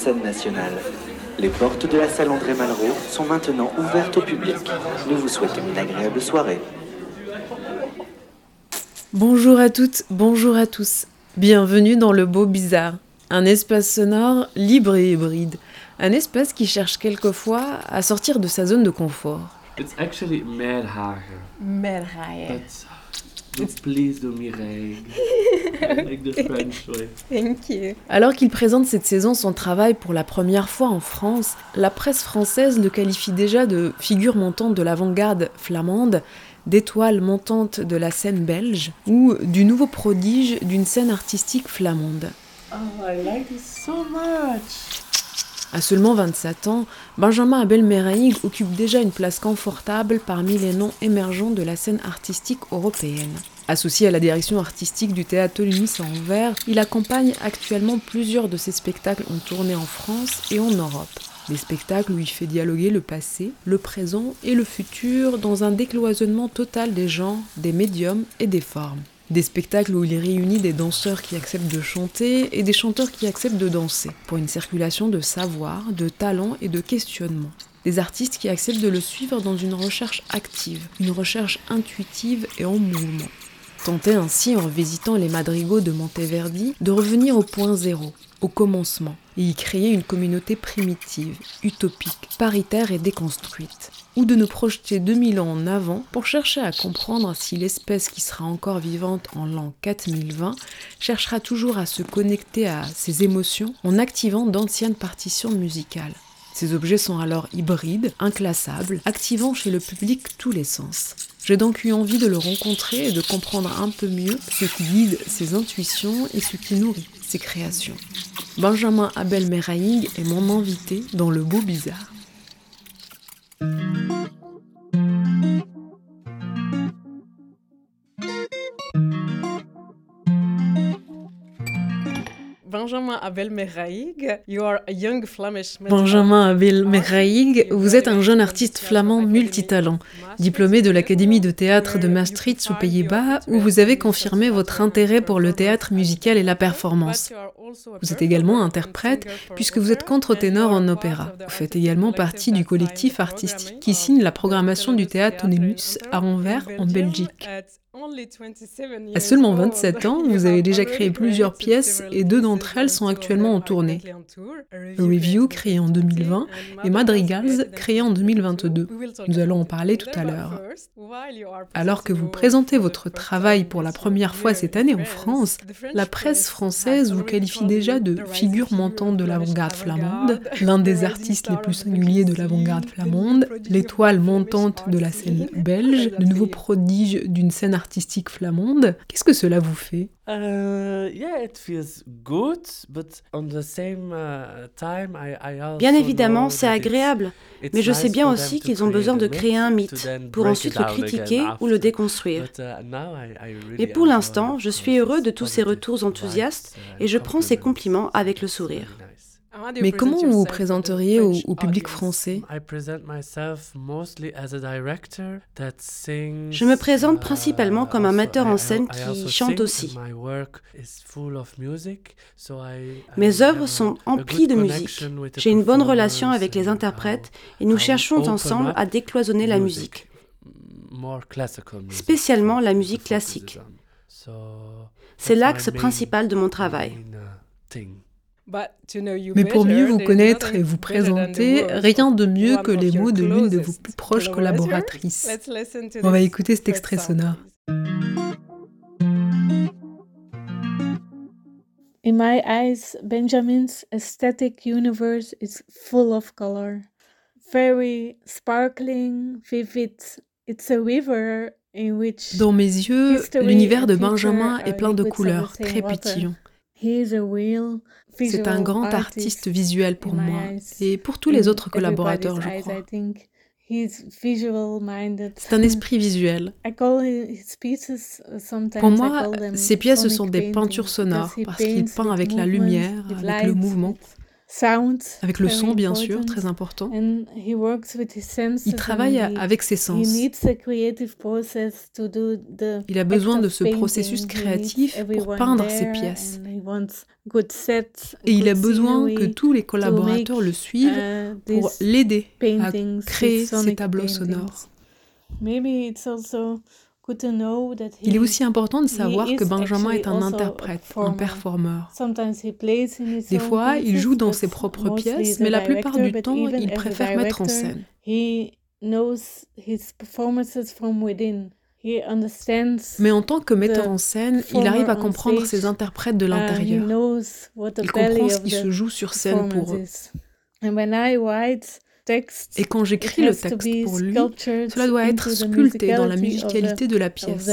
Scène Nationale. Les portes de la salle André Malraux sont maintenant ouvertes au public. Nous vous souhaitons une agréable soirée. Bonjour à toutes, bonjour à tous. Bienvenue dans le beau bizarre, un espace sonore libre et hybride, un espace qui cherche quelquefois à sortir de sa zone de confort. It's actually. That's, do please do me reg. like the French way. Thank you. Alors qu'il présente cette saison son travail pour la première fois en France, la presse française le qualifie déjà de figure montante de l'avant-garde flamande, d'étoile montante de la scène belge ou du nouveau prodige d'une scène artistique flamande. Oh, I like it so much. À seulement 27 ans, Benjamin Abel Meraïg occupe déjà une place confortable parmi les noms émergents de la scène artistique européenne. Associé à la direction artistique du théâtre Lunis à Anvers, il accompagne actuellement plusieurs de ses spectacles en tournée en France et en Europe. Des spectacles où il fait dialoguer le passé, le présent et le futur dans un décloisonnement total des genres, des médiums et des formes. Des spectacles où il réunit des danseurs qui acceptent de chanter et des chanteurs qui acceptent de danser, pour une circulation de savoir, de talent et de questionnement. Des artistes qui acceptent de le suivre dans une recherche active, une recherche intuitive et en mouvement. Tenter ainsi, en visitant les madrigaux de Monteverdi, de revenir au point zéro, au commencement, et y créer une communauté primitive, utopique, paritaire et déconstruite. Ou de nous projeter 2000 ans en avant pour chercher à comprendre si l'espèce qui sera encore vivante en l'an 4020 cherchera toujours à se connecter à ses émotions en activant d'anciennes partitions musicales. Ces objets sont alors hybrides, inclassables, activant chez le public tous les sens. J'ai donc eu envie de le rencontrer et de comprendre un peu mieux ce qui guide ses intuitions et ce qui nourrit ses créations. Benjamin Abel Meraïg est mon invité dans le beau bizarre. Música Benjamin Abel Meraïg, you are a young Flemish Benjamin Abel Meraïg, vous êtes un jeune artiste flamand multitalent, diplômé de l'Académie de théâtre de Maastricht aux Pays-Bas, où vous avez confirmé votre intérêt pour le théâtre musical et la performance. Vous êtes également interprète, puisque vous êtes contre-ténor en opéra. Vous faites également partie du collectif artistique qui signe la programmation du théâtre Onemus à Anvers, en Belgique. À seulement 27 ans, vous avez déjà créé plusieurs pièces et deux d'entre elles sont actuellement en tournée. Review, créé en 2020, et Madrigals, créé en 2022. Nous allons en parler tout à l'heure. Alors que vous présentez votre travail pour la première fois cette année en France, la presse française vous qualifie déjà de figure montante de l'avant-garde flamande, l'un des artistes les plus singuliers de l'avant-garde flamande, l'étoile montante de la scène belge, le nouveau prodige d'une scène artistique flamande. Qu'est-ce que cela vous fait? Bien évidemment, c'est agréable, mais je sais bien aussi qu'ils ont besoin de créer un mythe pour ensuite le critiquer ou le déconstruire. Mais pour l'instant, je suis heureux de tous ces retours enthousiastes et je prends ces compliments avec le sourire. Mais comment vous vous présenteriez au, au public français Je me présente principalement comme un metteur en scène qui chante aussi. Mes œuvres sont emplies de musique. J'ai une bonne relation avec les interprètes et nous cherchons ensemble à décloisonner la musique, spécialement la musique classique. C'est l'axe principal de mon travail. Mais pour mieux vous connaître et vous présenter, rien de mieux que les mots de l'une de vos plus proches collaboratrices. On va écouter cet extrait sonore. In my eyes, Benjamin's aesthetic universe is full of color. Very sparkling, vivid. It's a river Dans mes yeux, l'univers de Benjamin est plein de couleurs, très pétillants. C'est un grand artiste visuel pour moi et pour tous les autres collaborateurs, je crois. C'est un esprit visuel. Pour moi, ses pièces sont des peintures sonores parce qu'il peint avec la lumière, avec le mouvement. Avec le son, bien sûr, très important. Il travaille avec ses sens. Il a besoin de ce processus créatif pour peindre ses pièces. Et il a besoin que tous les collaborateurs le suivent uh, pour l'aider à créer ces tableaux sonores. Il est aussi important de savoir que Benjamin est un interprète, un performeur. Des fois, il joue dans ses propres pièces, mais la plupart du temps, il préfère mettre en scène. Mais en tant que metteur en scène, il arrive à comprendre ses interprètes de l'intérieur. Il comprend ce qui se joue sur scène pour eux. Et quand j'écris le texte pour lui, cela doit être sculpté dans la musicalité de la pièce.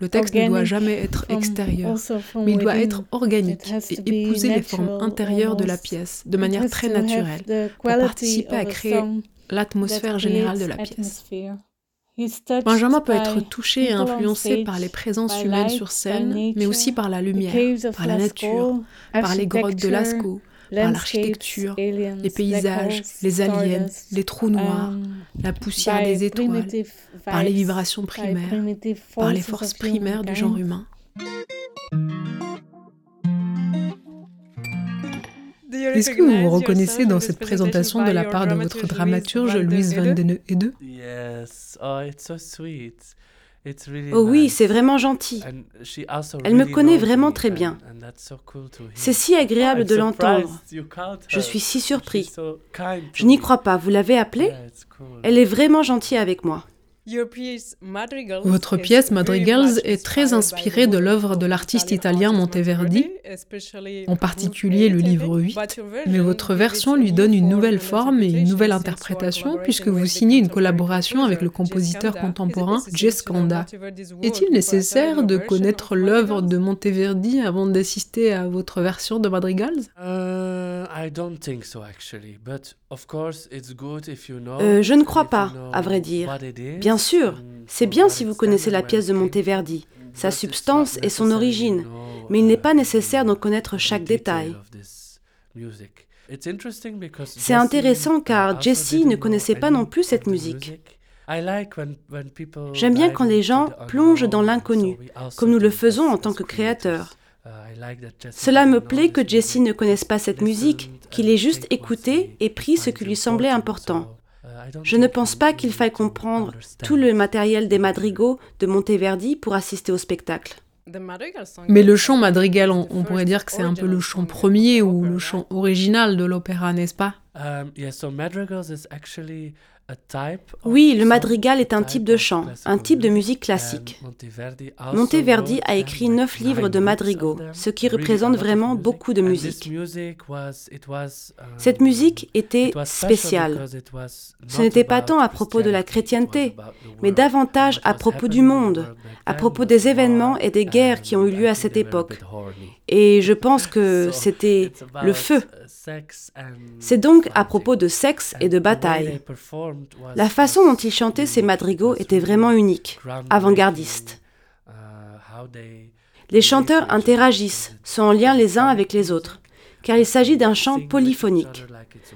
Le texte ne doit jamais être extérieur, mais il doit être organique et épouser les formes intérieures de la pièce de manière très naturelle pour participer à créer l'atmosphère générale de la pièce. Benjamin peut être touché et influencé par les présences humaines sur scène, mais aussi par la lumière, par la nature, par les grottes de Lascaux, par l'architecture, les paysages, les aliens, les trous noirs, um, la poussière des étoiles, par les vibrations primaires, par les forces primaires du genre humain. Est-ce que vous vous reconnaissez dans cette présentation de la part de votre dramaturge Louise Van den Hede Oh oui, c'est vraiment gentil. Elle me connaît vraiment très bien. C'est si agréable de l'entendre. Je suis si surpris. Je n'y crois pas. Vous l'avez appelée? Elle est vraiment gentille avec moi. Votre pièce Madrigals est très inspirée de l'œuvre de l'artiste italien Monteverdi, en particulier le livre 8, mais votre version lui donne une nouvelle forme et une nouvelle interprétation puisque vous signez une collaboration avec le compositeur contemporain Jess Kanda. Est-il nécessaire de connaître l'œuvre de Monteverdi avant d'assister à votre version de Madrigals? Euh, Je ne crois pas, à vrai dire. Bien sûr, c'est bien si vous connaissez la pièce de Monteverdi, sa substance et son origine, mais il n'est pas nécessaire d'en connaître chaque détail. C'est intéressant car Jessie ne connaissait pas non plus cette musique. J'aime bien quand les gens plongent dans l'inconnu, comme nous le faisons en tant que créateurs. Cela me plaît que Jessie ne connaisse pas cette musique, qu'il ait juste écouté et pris ce qui lui semblait important. Je ne pense pas qu'il faille comprendre tout le matériel des madrigaux de Monteverdi pour assister au spectacle. Mais le chant madrigal, on, pourrait dire que c'est un peu le chant premier ou le chant original de l'opéra, n'est-ce pas? Um, oui, le madrigal est un type de chant, un type de musique classique. Monteverdi a écrit neuf livres de madrigaux, ce qui représente vraiment beaucoup de musique. Cette musique était spéciale. Ce n'était pas tant à propos de la chrétienté, mais davantage à propos du monde, à propos des événements et des guerres qui ont eu lieu à cette époque. Et je pense que c'était le feu. C'est donc à propos de sexe et de bataille. La façon dont il chantait ces madrigaux était vraiment unique, avant-gardiste. Les chanteurs interagissent, sont en lien les uns avec les autres, car il s'agit d'un chant polyphonique.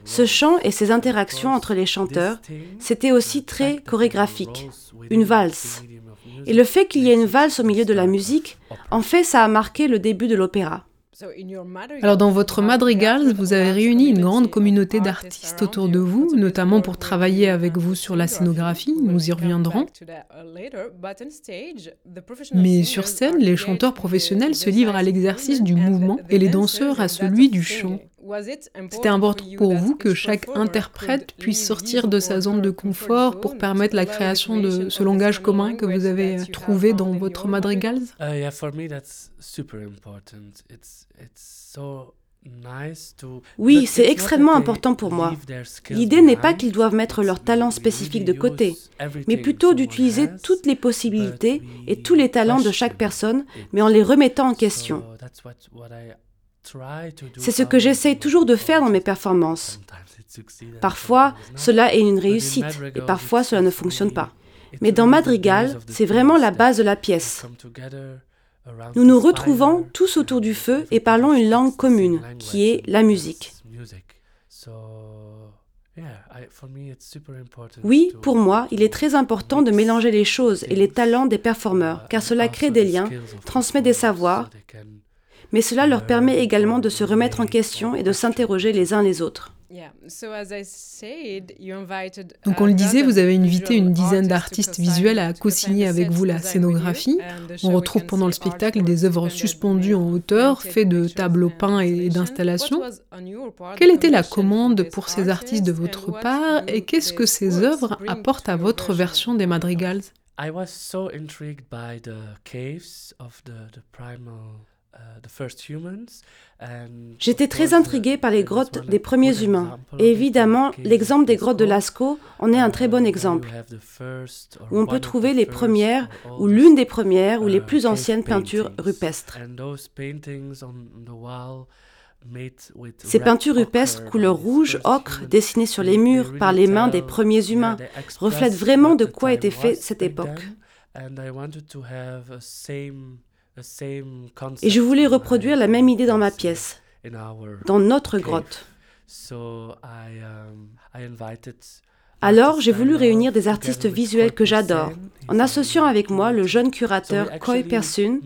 Ce chant et ses interactions entre les chanteurs, c'était aussi très chorégraphique, une valse. Et le fait qu'il y ait une valse au milieu de la musique, en fait, ça a marqué le début de l'opéra. Alors dans votre madrigal, vous avez réuni une grande communauté d'artistes autour de vous, notamment pour travailler avec vous sur la scénographie, nous y reviendrons. Mais sur scène, les chanteurs professionnels se livrent à l'exercice du mouvement et les danseurs à celui du chant. C'était important pour vous que chaque interprète puisse sortir de sa zone de confort pour permettre la création de ce langage commun que vous avez trouvé dans votre madrigals. Oui, c'est extrêmement important pour moi. L'idée n'est pas qu'ils doivent mettre leur talent spécifique de côté, mais plutôt d'utiliser toutes les possibilités et tous les talents de chaque personne, mais en les remettant en question. C'est ce que j'essaye toujours de faire dans mes performances. Parfois, cela est une réussite et parfois cela ne fonctionne pas. Mais dans Madrigal, c'est vraiment la base de la pièce. Nous nous retrouvons tous autour du feu et parlons une langue commune, qui est la musique. Oui, pour moi, il est très important de mélanger les choses et les talents des performeurs, car cela crée des liens, transmet des savoirs, mais cela leur permet également de se remettre en question et de s'interroger les uns les autres. Donc on le disait, vous avez invité une dizaine d'artistes visuels à co-signer avec vous la scénographie. On retrouve pendant le spectacle des œuvres suspendues en hauteur, faites de tableaux peints et d'installations. Quelle était la commande pour ces artistes de votre part et qu'est-ce que ces œuvres apportent à votre version des madrigals? J'étais très intriguée par les grottes des premiers humains. Et évidemment, l'exemple des grottes de Lascaux en est un très bon exemple, où on peut trouver les premières, ou l'une des premières, ou les plus anciennes peintures rupestres. Ces peintures rupestres couleur rouge, ocre, dessinées sur les murs par les mains des premiers humains, reflètent vraiment de quoi était fait cette époque. Et je voulais reproduire la même idée dans ma pièce, dans notre grotte. Um, Alors, j'ai voulu réunir des artistes visuels que j'adore, en associant avec moi le jeune curateur Koi Persun,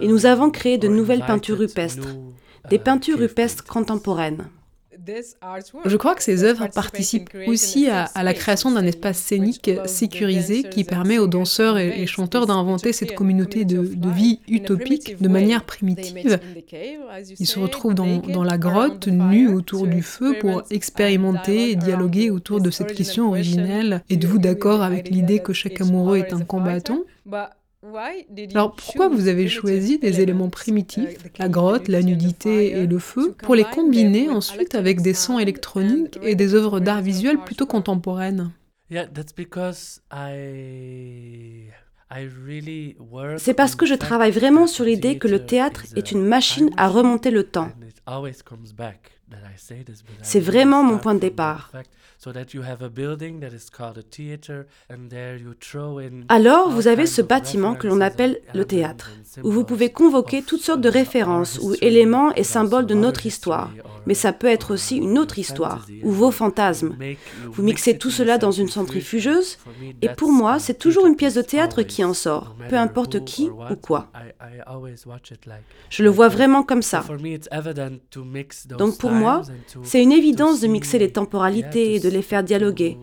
et nous avons créé de nouvelles peintures rupestres, des uh, peintures rupestres contemporaines. Je crois que ces œuvres participent aussi à, la création d'un espace scénique sécurisé qui permet aux danseurs et, chanteurs d'inventer cette communauté de, vie utopique de manière primitive. Ils se retrouvent dans, dans la grotte, nus autour du feu, pour expérimenter et dialoguer autour de cette question originelle. Êtes-vous d'accord avec l'idée que chaque amoureux est un combattant? Alors pourquoi vous avez choisi des éléments primitifs, la grotte, la nudité et le feu, pour les combiner ensuite avec des sons électroniques et des œuvres d'art visuel plutôt contemporaines c'est parce que je travaille vraiment sur l'idée que le théâtre est une machine à remonter le temps. C'est vraiment mon point de départ. Alors, vous avez ce bâtiment que l'on appelle le théâtre, où vous pouvez convoquer toutes sortes de références ou éléments et symboles de notre histoire. Mais ça peut être aussi une autre histoire, ou vos fantasmes. Vous mixez tout cela dans une centrifugeuse, et pour moi, c'est toujours une pièce de théâtre qui en sort, peu importe qui ou quoi. Je le vois vraiment comme ça. Donc pour moi, c'est une évidence de mixer les temporalités et de les faire dialoguer,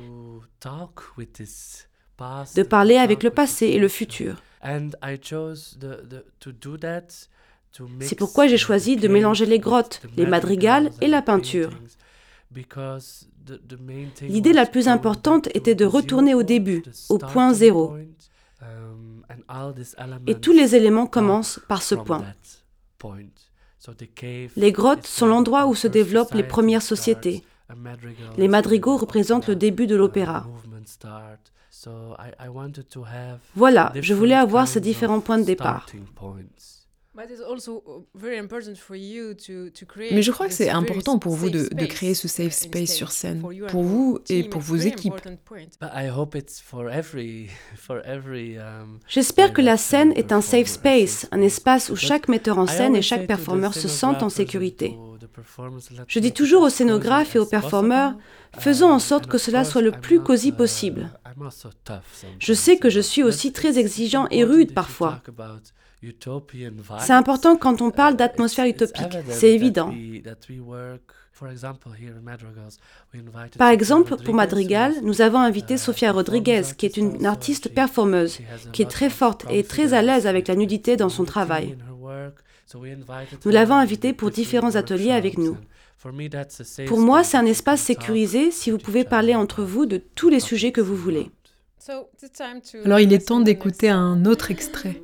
de parler avec le passé et le futur. C'est pourquoi j'ai choisi de mélanger les grottes, les madrigals et la peinture. L'idée la plus importante était de retourner au début, au point zéro. Et tous les éléments commencent par ce point. Les grottes sont l'endroit où se développent les premières sociétés. Les madrigaux représentent le début de l'opéra. Voilà, je voulais avoir ces différents points de départ. Mais je crois que c'est important pour vous de, créer ce safe space sur scène, pour vous et pour vos équipes. J'espère que la scène est un safe space, un espace où chaque metteur en scène et chaque performeur se sentent en sécurité. Je dis toujours aux scénographes et aux performeurs, faisons en sorte que cela soit le plus cosy possible. Je sais que je suis aussi très exigeant et rude parfois. C'est important quand on parle d'atmosphère utopique, c'est évident. Par exemple, pour Madrigal, nous avons invité Sofia Rodriguez, qui est une artiste performeuse, qui est très forte et très à l'aise avec la nudité dans son travail. Nous l'avons invitée pour différents ateliers avec nous. Pour moi, c'est un espace sécurisé si vous pouvez parler entre vous de tous les sujets que vous voulez. Alors il est temps d'écouter un autre extrait.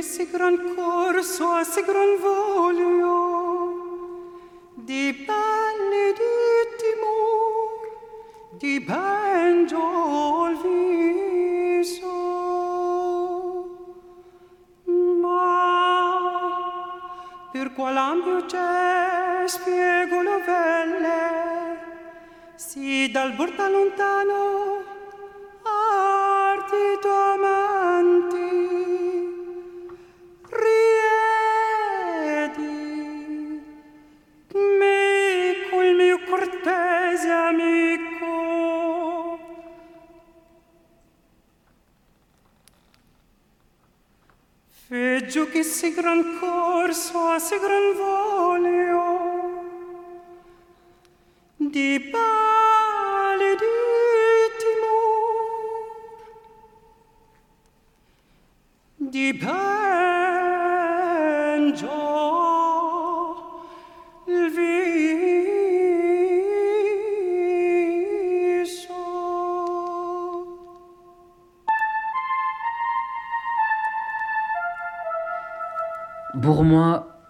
Che si gran corso a si gran voglio. Di belle di timor di banjo il viso. Ma per qual ambio c'è spiego novelle si dal borda lontano Si gran corso a si gran volio. Di pali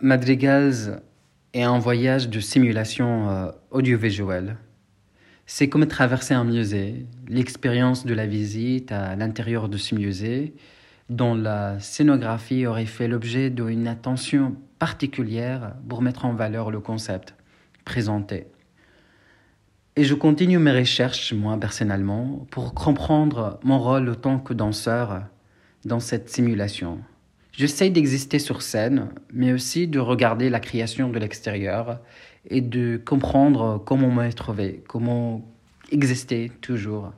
Madrigals est un voyage de simulation euh, audiovisuelle. C'est comme traverser un musée, l'expérience de la visite à l'intérieur de ce musée, dont la scénographie aurait fait l'objet d'une attention particulière pour mettre en valeur le concept présenté. Et je continue mes recherches, moi personnellement, pour comprendre mon rôle autant que danseur dans cette simulation. J'essaie d'exister sur scène, mais aussi de regarder la création de l'extérieur et de comprendre comment me trouver, comment exister toujours.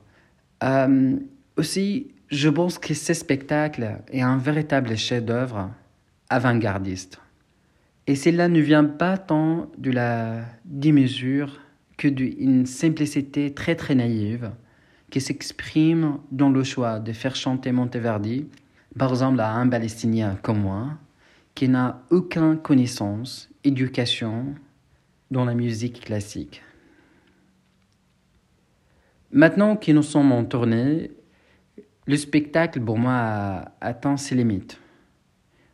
Euh, aussi, je pense que ce spectacle est un véritable chef-d'œuvre avant-gardiste. Et cela ne vient pas tant de la démesure que d'une simplicité très très naïve qui s'exprime dans le choix de faire chanter Monteverdi, par exemple à un Palestinien comme moi, qui n'a aucune connaissance, éducation dans la musique classique. Maintenant que nous sommes en tournée, le spectacle pour moi a atteint ses limites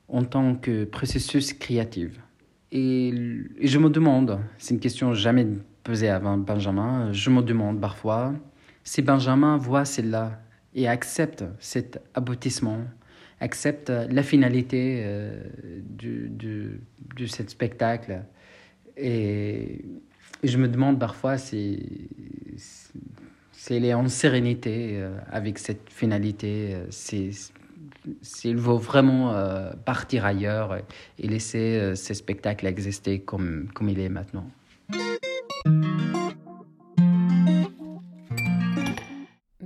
en tant que processus créatif. Et, je me demande, c'est une question jamais posée avant Benjamin, je me demande parfois si Benjamin voit cela et accepte cet aboutissement, accepte la finalité euh, de ce spectacle. Et, je me demande parfois si, si elle est en sérénité euh, avec cette finalité, euh, si, s'il vaut vraiment euh, partir ailleurs et laisser euh, ce spectacle exister comme, comme il est maintenant.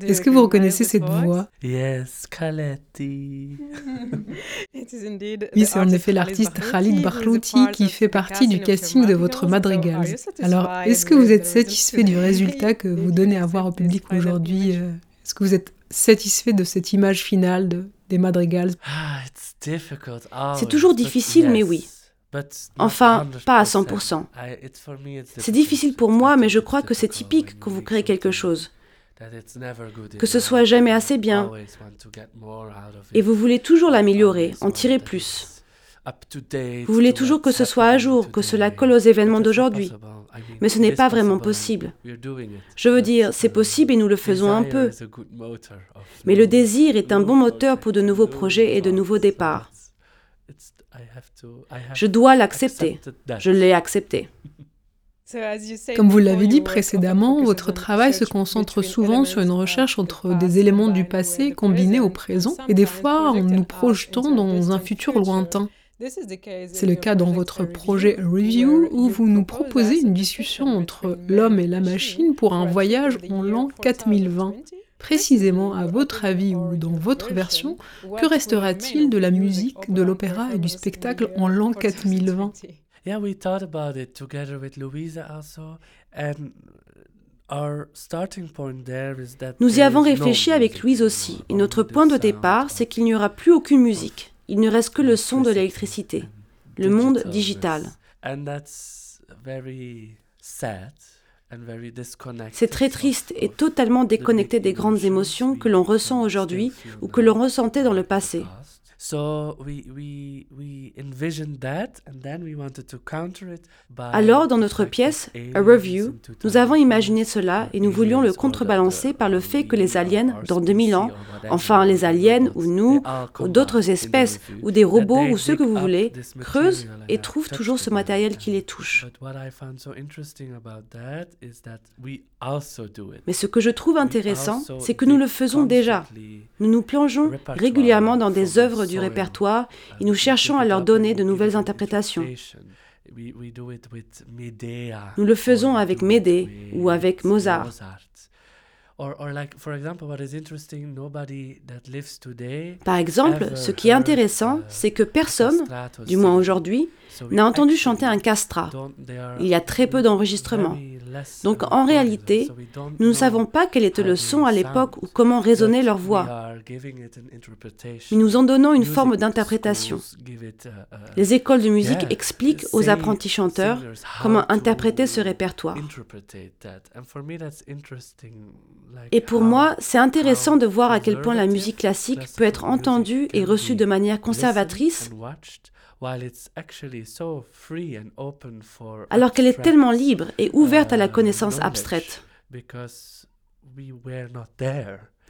Est-ce que vous reconnaissez cette voix? Yes, Khaleti. Oui, c'est en effet l'artiste Khalid Bahrouti qui fait partie du casting de votre Madrigals. Alors, est-ce que vous êtes satisfait du résultat que vous donnez à voir au public aujourd'hui Est-ce que vous êtes satisfait de cette image finale de, des Madrigals? C'est toujours difficile, mais oui. Enfin, pas à 100%. C'est difficile pour moi, mais je crois que c'est typique quand vous créez quelque chose. Que ce soit jamais assez bien. Et vous voulez toujours l'améliorer, en tirer plus. Vous voulez toujours que ce soit à jour, que cela colle aux événements d'aujourd'hui. Mais ce n'est pas vraiment possible. Je veux dire, c'est possible et nous le faisons un peu. Mais le désir est un bon moteur pour de nouveaux projets et de nouveaux départs. Je dois l'accepter. Je l'ai accepté. Comme vous l'avez dit précédemment, votre travail se concentre souvent sur une recherche entre des éléments du passé combinés au présent et des fois en nous projetant dans un futur lointain. C'est le cas dans votre projet Review où vous nous proposez une discussion entre l'homme et la machine pour un voyage en l'an 4020. Précisément, à votre avis ou dans votre version, que restera-t-il de la musique, de l'opéra et du spectacle en l'an 4020 Yeah, we thought about it together with Louisa also. And Nous y avons réfléchi avec Louise aussi, et notre point de départ, c'est qu'il n'y aura plus aucune musique. Il ne reste que le son de l'électricité, le monde digital. C'est très triste et totalement déconnecté des grandes émotions que l'on ressent aujourd'hui ou que l'on ressentait dans le passé. Alors, dans notre pièce, A Review, nous avons imaginé cela et nous voulions le contrebalancer par le fait que les aliens, dans 2000 ans, enfin les aliens ou nous, ou d'autres espèces, ou des robots ou ce que vous voulez, creusent et trouvent toujours ce matériel qui les touche. Mais ce que je trouve intéressant, c'est que nous le faisons déjà. Nous nous plongeons régulièrement dans des œuvres du répertoire et nous cherchons à leur donner de nouvelles interprétations. Nous le faisons avec Médée ou avec Mozart. Par exemple, ce qui est intéressant, c'est que personne, du moins aujourd'hui, n'a entendu chanter un castrat. Il y a très peu d'enregistrements. Donc en réalité, nous ne savons pas quel était le son à l'époque ou comment résonnait leur voix. Mais nous en donnons une forme d'interprétation. Les écoles de musique expliquent aux apprentis chanteurs comment interpréter ce répertoire. Et pour moi, c'est intéressant de voir à quel point la musique classique peut être entendue et reçue de manière conservatrice alors qu'elle est tellement libre et ouverte à la connaissance abstraite.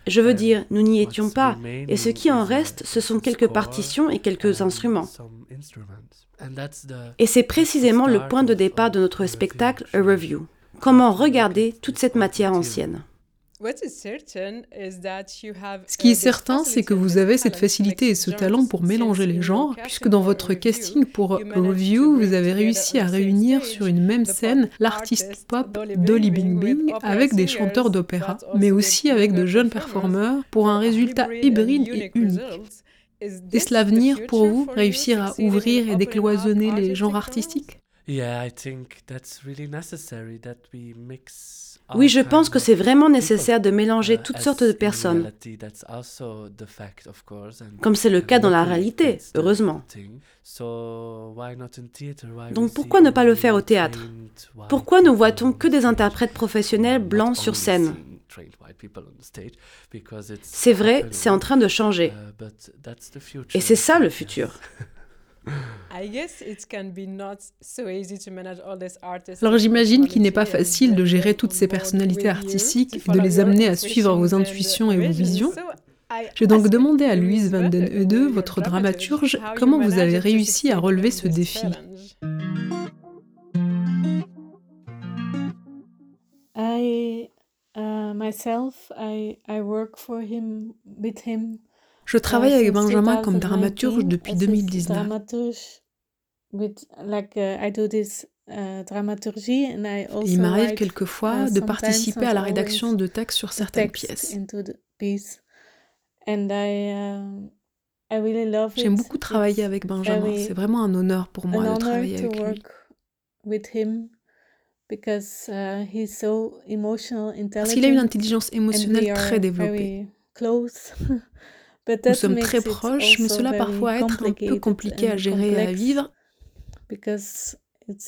Je veux dire, nous n'y étions pas, et ce qui en reste, ce sont quelques partitions et quelques instruments. Et c'est précisément le point de départ de notre spectacle A Review. Comment regarder toute cette matière ancienne? Ce qui est certain, c'est que vous avez cette facilité et ce talent pour mélanger les genres, puisque dans votre casting pour Review, vous avez réussi à réunir sur une même scène l'artiste pop Dolly Bing Bing avec des chanteurs d'opéra, mais aussi avec de jeunes performeurs pour un résultat hybride et unique. Est-ce l'avenir pour vous, réussir à ouvrir et décloisonner les genres artistiques? Oui, je pense que c'est vraiment nécessaire de mélanger toutes sortes de personnes, comme c'est le cas dans la réalité, heureusement. Donc pourquoi ne pas le faire au théâtre? Pourquoi ne voit-on que des interprètes professionnels blancs sur scène? C'est vrai, c'est en train de changer. Et c'est ça le futur. Alors j'imagine qu'il n'est pas facile de gérer toutes ces personnalités artistiques et de les amener à suivre vos intuitions et vos visions. J'ai donc demandé à Louise Van den Eude, votre dramaturge, comment vous avez réussi à relever ce défi. I, uh, myself, I, I work for him, with him je travaille avec Benjamin comme dramaturge depuis 2019. Uh, uh, Il m'arrive quelquefois uh, de participer à la rédaction de textes sur certaines pièces. J'aime beaucoup travailler avec Benjamin. C'est vraiment un honneur pour moi de travailler avec lui. Parce qu'il a une intelligence émotionnelle très développée. Nous sommes très proches, mais cela parfois être un peu compliqué à gérer et à vivre,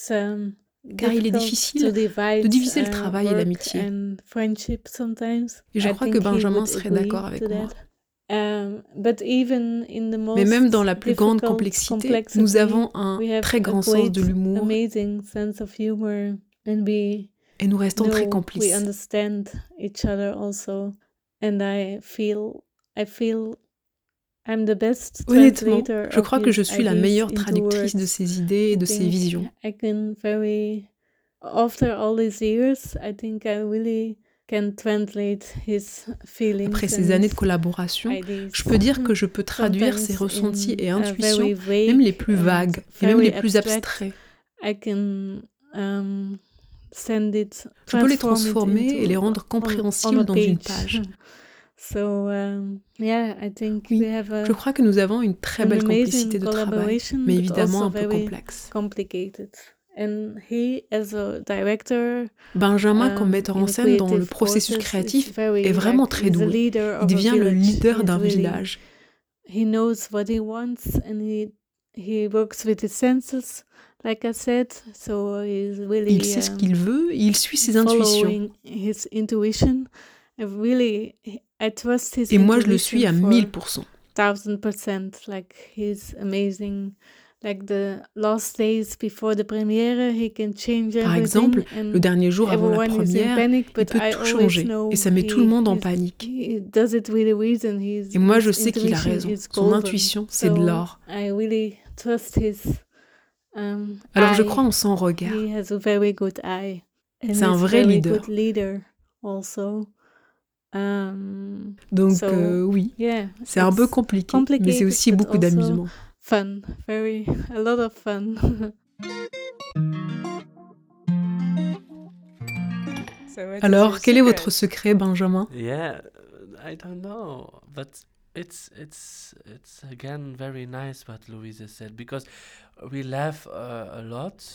um, car il est difficile de diviser le travail et l'amitié. Et je crois que Benjamin serait d'accord avec moi. Um, mais même dans la plus grande complexité, nous avons un très grand sens de l'humour et nous restons très complices. Honnêtement, je crois que je suis la meilleure traductrice de ses idées et de ses visions. Après ces années de collaboration, je peux dire que je peux traduire ses ressentis et intuitions, même les plus vagues et même les plus abstraits. Um, je peux les transformer et les rendre compréhensibles dans une page. Um, je crois que nous avons une très belle complicité de travail, mais évidemment un peu complexe. Benjamin, comme metteur en scène dans le processus créatif, est vraiment très doué. Il devient le leader d'un village. Il sait ce qu'il veut, il suit ses intuitions. Et moi, je le suis à 1000%. Par exemple, le dernier jour avant la première, il peut tout changer et ça met tout le monde en panique. Et moi, je sais qu'il a raison. Son intuition, c'est de l'or. Um, Alors je crois en son regard. C'est un vrai leader. Um, Donc euh, oui, c'est un peu compliqué, mais c'est aussi beaucoup d'amusement. fun, very a lot of fun. Alors, quel est votre secret, Benjamin? Yeah, I don't know, but it's it's it's again very nice what Louise said because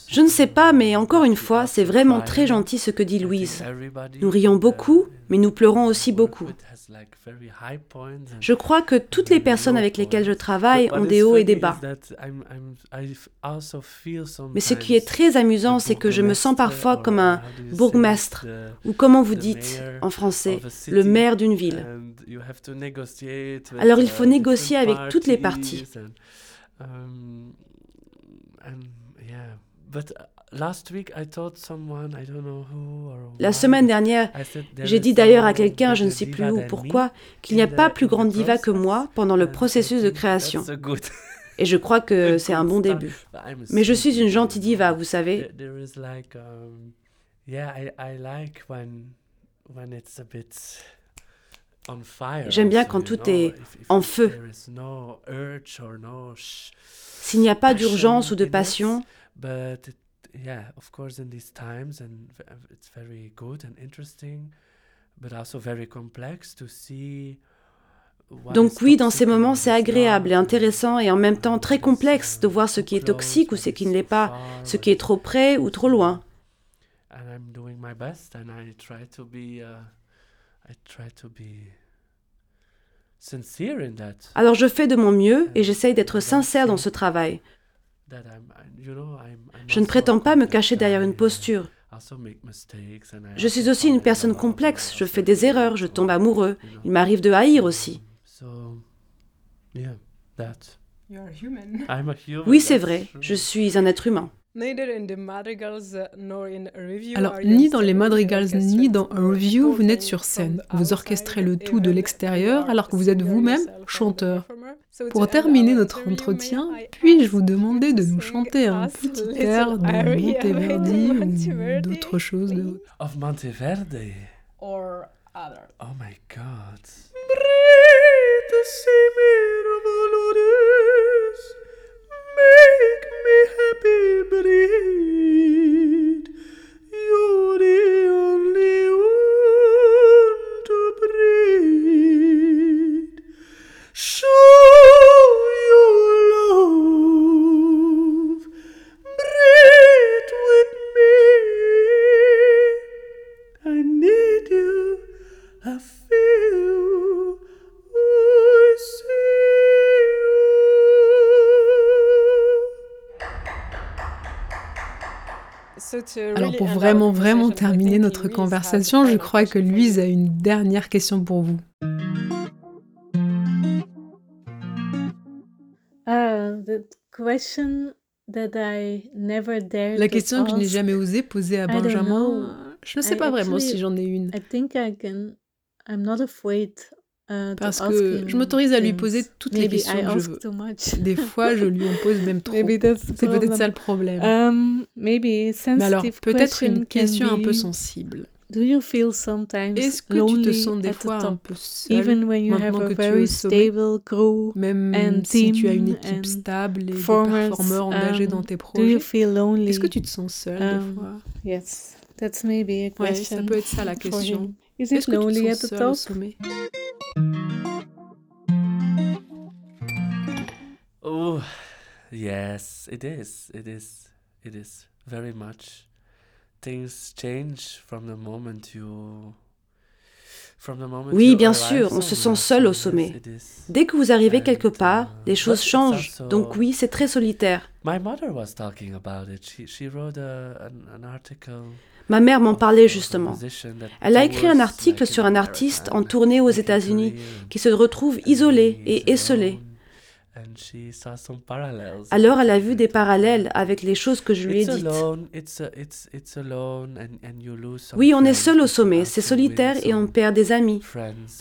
je ne sais pas, mais encore une fois, c'est vraiment très gentil ce que dit Louise. Nous rions beaucoup, mais nous pleurons aussi beaucoup. Je crois que toutes les personnes avec lesquelles je travaille ont des hauts et des bas. Mais ce qui est très amusant, c'est que je me sens parfois comme un bourgmestre, ou comment vous dites en français, le maire d'une ville. Alors il faut négocier avec toutes les parties. La semaine dernière, j'ai dit d'ailleurs à quelqu'un, je ne sais plus où, pourquoi, qu'il n'y a pas plus grande diva que moi pendant le processus de création. Et je crois que c'est un bon début. Mais je suis une gentille diva, vous savez. J'aime bien quand tout est en feu. S'il n'y a pas d'urgence ou de passion, donc oui, dans ces moments, c'est agréable et intéressant et en même temps très complexe de voir ce qui est toxique ou ce qui ne l'est pas, ce qui est trop près ou trop loin. Alors je fais de mon mieux et j'essaye d'être sincère dans ce travail. Je ne prétends pas me cacher derrière une posture. Je suis aussi une personne complexe, je fais des erreurs, je tombe amoureux, il m'arrive de haïr aussi. Oui, c'est vrai, je suis un être humain. Alors, ni dans les madrigals ni dans un review, vous n'êtes sur scène. Vous orchestrez le tout de l'extérieur alors que vous êtes vous-même chanteur. Pour terminer notre entretien, puis-je vous demander de nous chanter un petit air de Monteverdi ou d'autres choses de... Of Monteverdi. Or other. Oh my god. Happy breathe. You're Alors pour vraiment, vraiment terminer notre conversation, je crois que Louise a une dernière question pour vous. Uh, La question que je n'ai jamais osé poser à Benjamin, je ne sais pas vraiment si j'en ai une. Euh, Parce que je m'autorise à lui poser toutes les questions que je veux. Des fois, je lui en pose même trop. C'est peut-être ça le problème. Um, mais alors, peut-être une question un peu sensible. Est-ce que tu te sens des fois un peu seul maintenant que tu es au même si tu as une équipe stable et des performeurs engagés dans tes projets Est-ce que tu te sens seul des um, fois? Yes, that's maybe a question. Ouais, ça peut être ça la question. Est-ce que tu te sens seul au sommet? Oh, yes, it is. It is. It is very much. Things change from the moment you oui, bien sûr, on se sent seul au sommet. Dès que vous arrivez quelque part, uh, les choses changent. Donc oui, c'est très solitaire. Ma mère m'en parlait justement. Elle a écrit un article sur un artiste en tournée aux États-Unis qui se retrouve isolé et esselé. Alors elle a vu des parallèles avec les choses que je lui ai dites. Oui, on est seul au sommet, c'est solitaire et on perd des amis.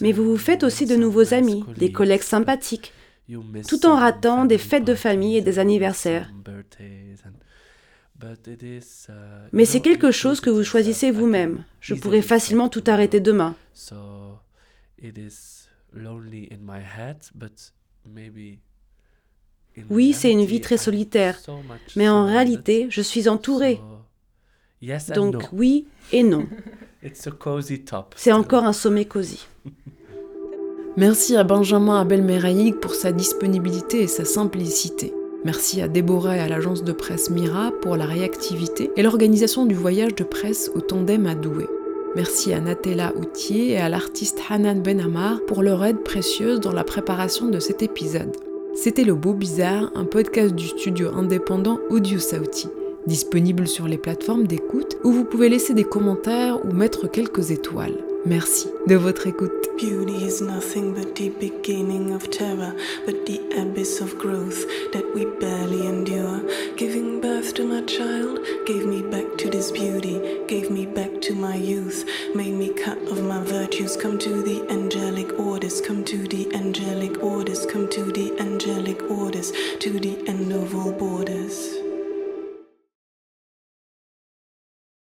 Mais vous vous faites aussi de nouveaux amis, des collègues sympathiques, tout en ratant des fêtes de famille et des anniversaires. Uh, Mais c'est quelque chose que vous choisissez vous-même. Je pourrais facilement tout arrêter demain. Oui, c'est une vie très solitaire, mais en réalité, je suis entourée. Donc oui et non. C'est encore un sommet cosy. Merci à Benjamin Abel Meraïg pour sa disponibilité et sa simplicité. Merci à Déborah et à l'agence de presse Mira pour la réactivité et l'organisation du voyage de presse au tandem à Douai. Merci à Natella Outier et à l'artiste Hanan Benamar pour leur aide précieuse dans la préparation de cet épisode. C'était Le Beau Bizarre, un podcast du studio indépendant Audio Sauti, disponible sur les plateformes d'écoute où vous pouvez laisser des commentaires ou mettre quelques étoiles. Merci de votre écoute. Beauty is nothing but the beginning of terror, but the abyss of growth that we barely endure. Giving birth to my child gave me back to this beauty, gave me back to my youth, made me cut of my virtues. Come to the angelic orders, come to the angelic orders, come to the angelic orders, to the end of all borders.